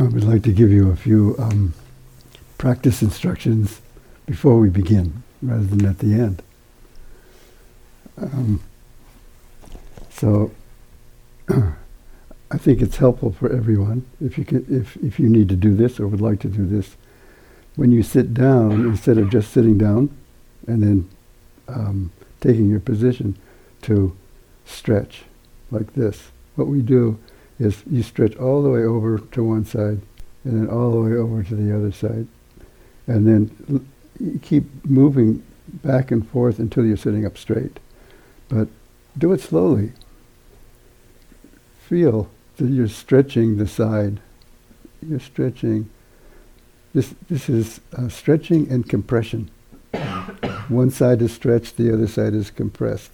I would like to give you a few um, practice instructions before we begin, rather than at the end. Um, so, I think it's helpful for everyone if you can, if if you need to do this or would like to do this. When you sit down, instead of just sitting down and then um, taking your position, to stretch like this. What we do is you stretch all the way over to one side and then all the way over to the other side. And then you keep moving back and forth until you're sitting up straight. But do it slowly. Feel that you're stretching the side. You're stretching. This, this is uh, stretching and compression. one side is stretched, the other side is compressed.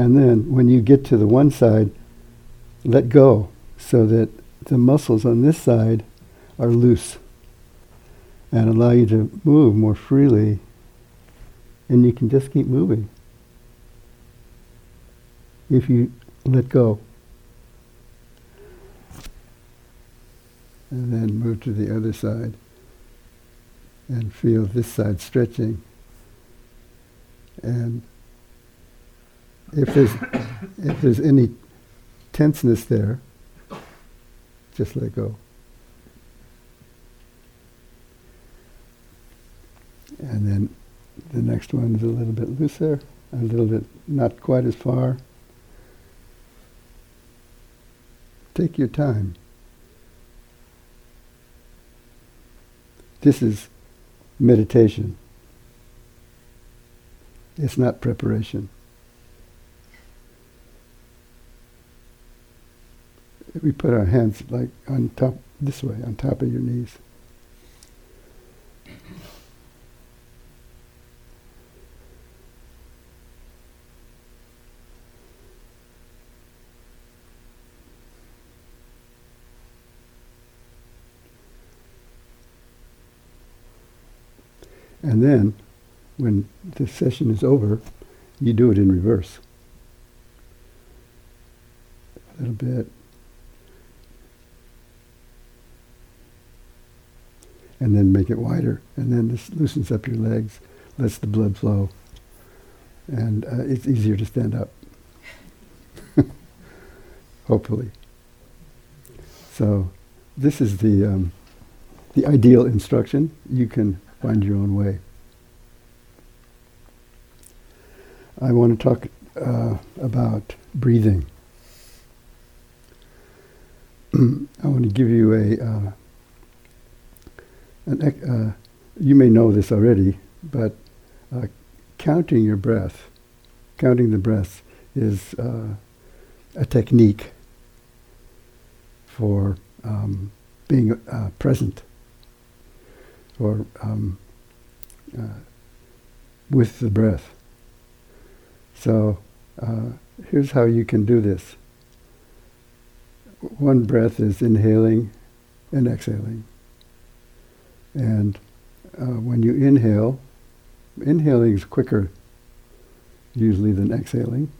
And then when you get to the one side, let go so that the muscles on this side are loose and allow you to move more freely. And you can just keep moving if you let go. And then move to the other side and feel this side stretching. And if there's if there's any tenseness there, just let go. And then the next one is a little bit looser, a little bit not quite as far. Take your time. This is meditation. It's not preparation. We put our hands like on top, this way, on top of your knees. And then, when the session is over, you do it in reverse. A little bit, and then make it wider. And then this loosens up your legs, lets the blood flow, and uh, it's easier to stand up. Hopefully. So this is the um, the ideal instruction. You can find your own way. I want to talk uh, about breathing. I want to give you a uh, uh, you may know this already, but uh, counting your breath, counting the breaths, is uh, a technique for um, being uh, present or um, uh, with the breath. So uh, here's how you can do this. One breath is inhaling and exhaling. And uh, when you inhale, inhaling is quicker usually than exhaling.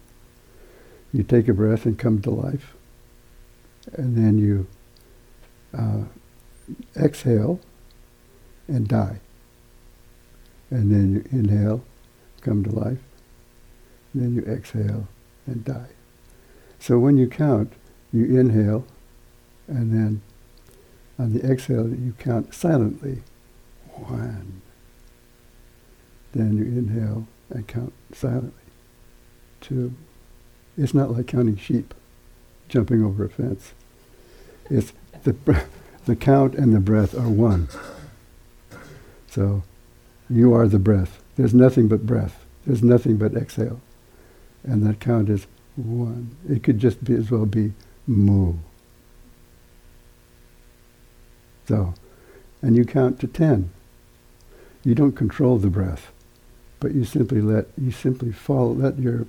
You take a breath and come to life. And then you uh, exhale and die. And then you inhale, come to life. And then you exhale and die. So when you count, you inhale and then on the exhale, you count silently. One. Then you inhale and count silently. Two. It's not like counting sheep jumping over a fence. It's the, the count and the breath are one. So you are the breath. There's nothing but breath. There's nothing but exhale. And that count is one. It could just be as well be mu. So, and you count to 10. You don't control the breath, but you simply let, you simply follow, let your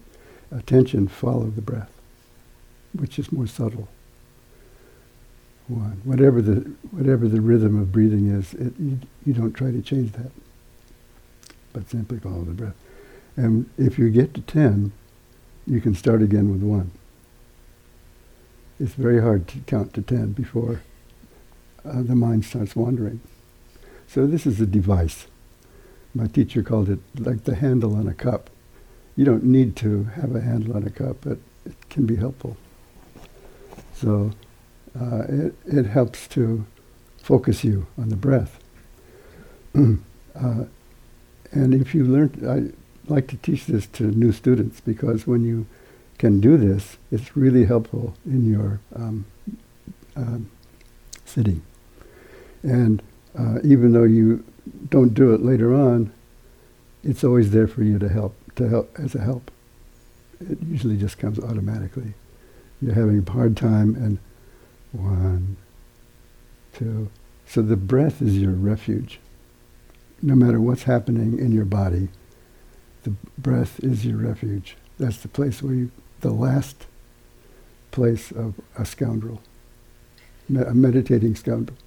attention follow the breath, which is more subtle. One. Whatever the, whatever the rhythm of breathing is, it, you, you don't try to change that, but simply follow the breath. And if you get to 10, you can start again with 1. It's very hard to count to 10 before uh, the mind starts wandering. So this is a device. My teacher called it like the handle on a cup. You don't need to have a handle on a cup, but it can be helpful. So uh, it, it helps to focus you on the breath. uh, and if you learn, I like to teach this to new students because when you can do this, it's really helpful in your um, uh, sitting. And uh, even though you don't do it later on, it's always there for you to help, to help as a help. It usually just comes automatically. You're having a hard time, and one, two. So the breath is your refuge. No matter what's happening in your body, the breath is your refuge. That's the place where you, the last place of a scoundrel, a meditating scoundrel,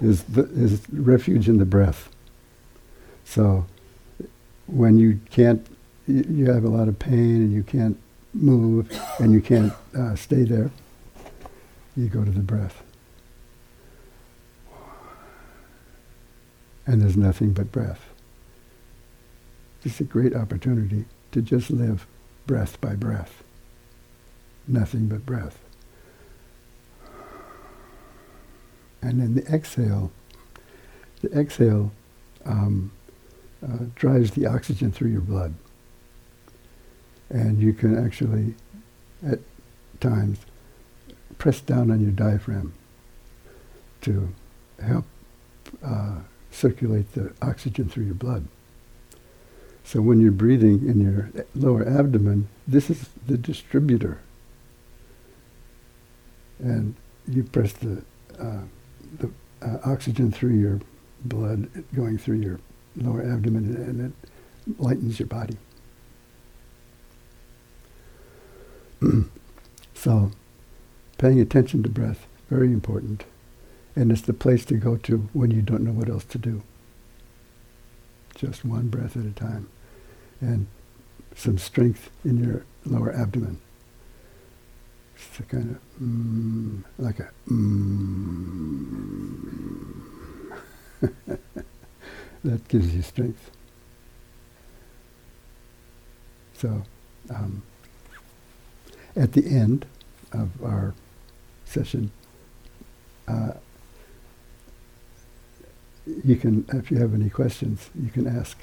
is, the, is refuge in the breath. So when you can't, you have a lot of pain and you can't move and you can't uh, stay there, you go to the breath. And there's nothing but breath. It's a great opportunity to just live breath by breath. Nothing but breath. And then the exhale, the exhale um, uh, drives the oxygen through your blood. And you can actually, at times, press down on your diaphragm to help uh, circulate the oxygen through your blood. So when you're breathing in your lower abdomen, this is the distributor. And you press the, uh, the uh, oxygen through your blood going through your lower abdomen and it lightens your body. so paying attention to breath, very important. And it's the place to go to when you don't know what else to do. Just one breath at a time. And some strength in your lower abdomen. It's a kind of, mm, like a, mm. that gives you strength. So, um, at the end of our session, uh, you can, if you have any questions, you can ask.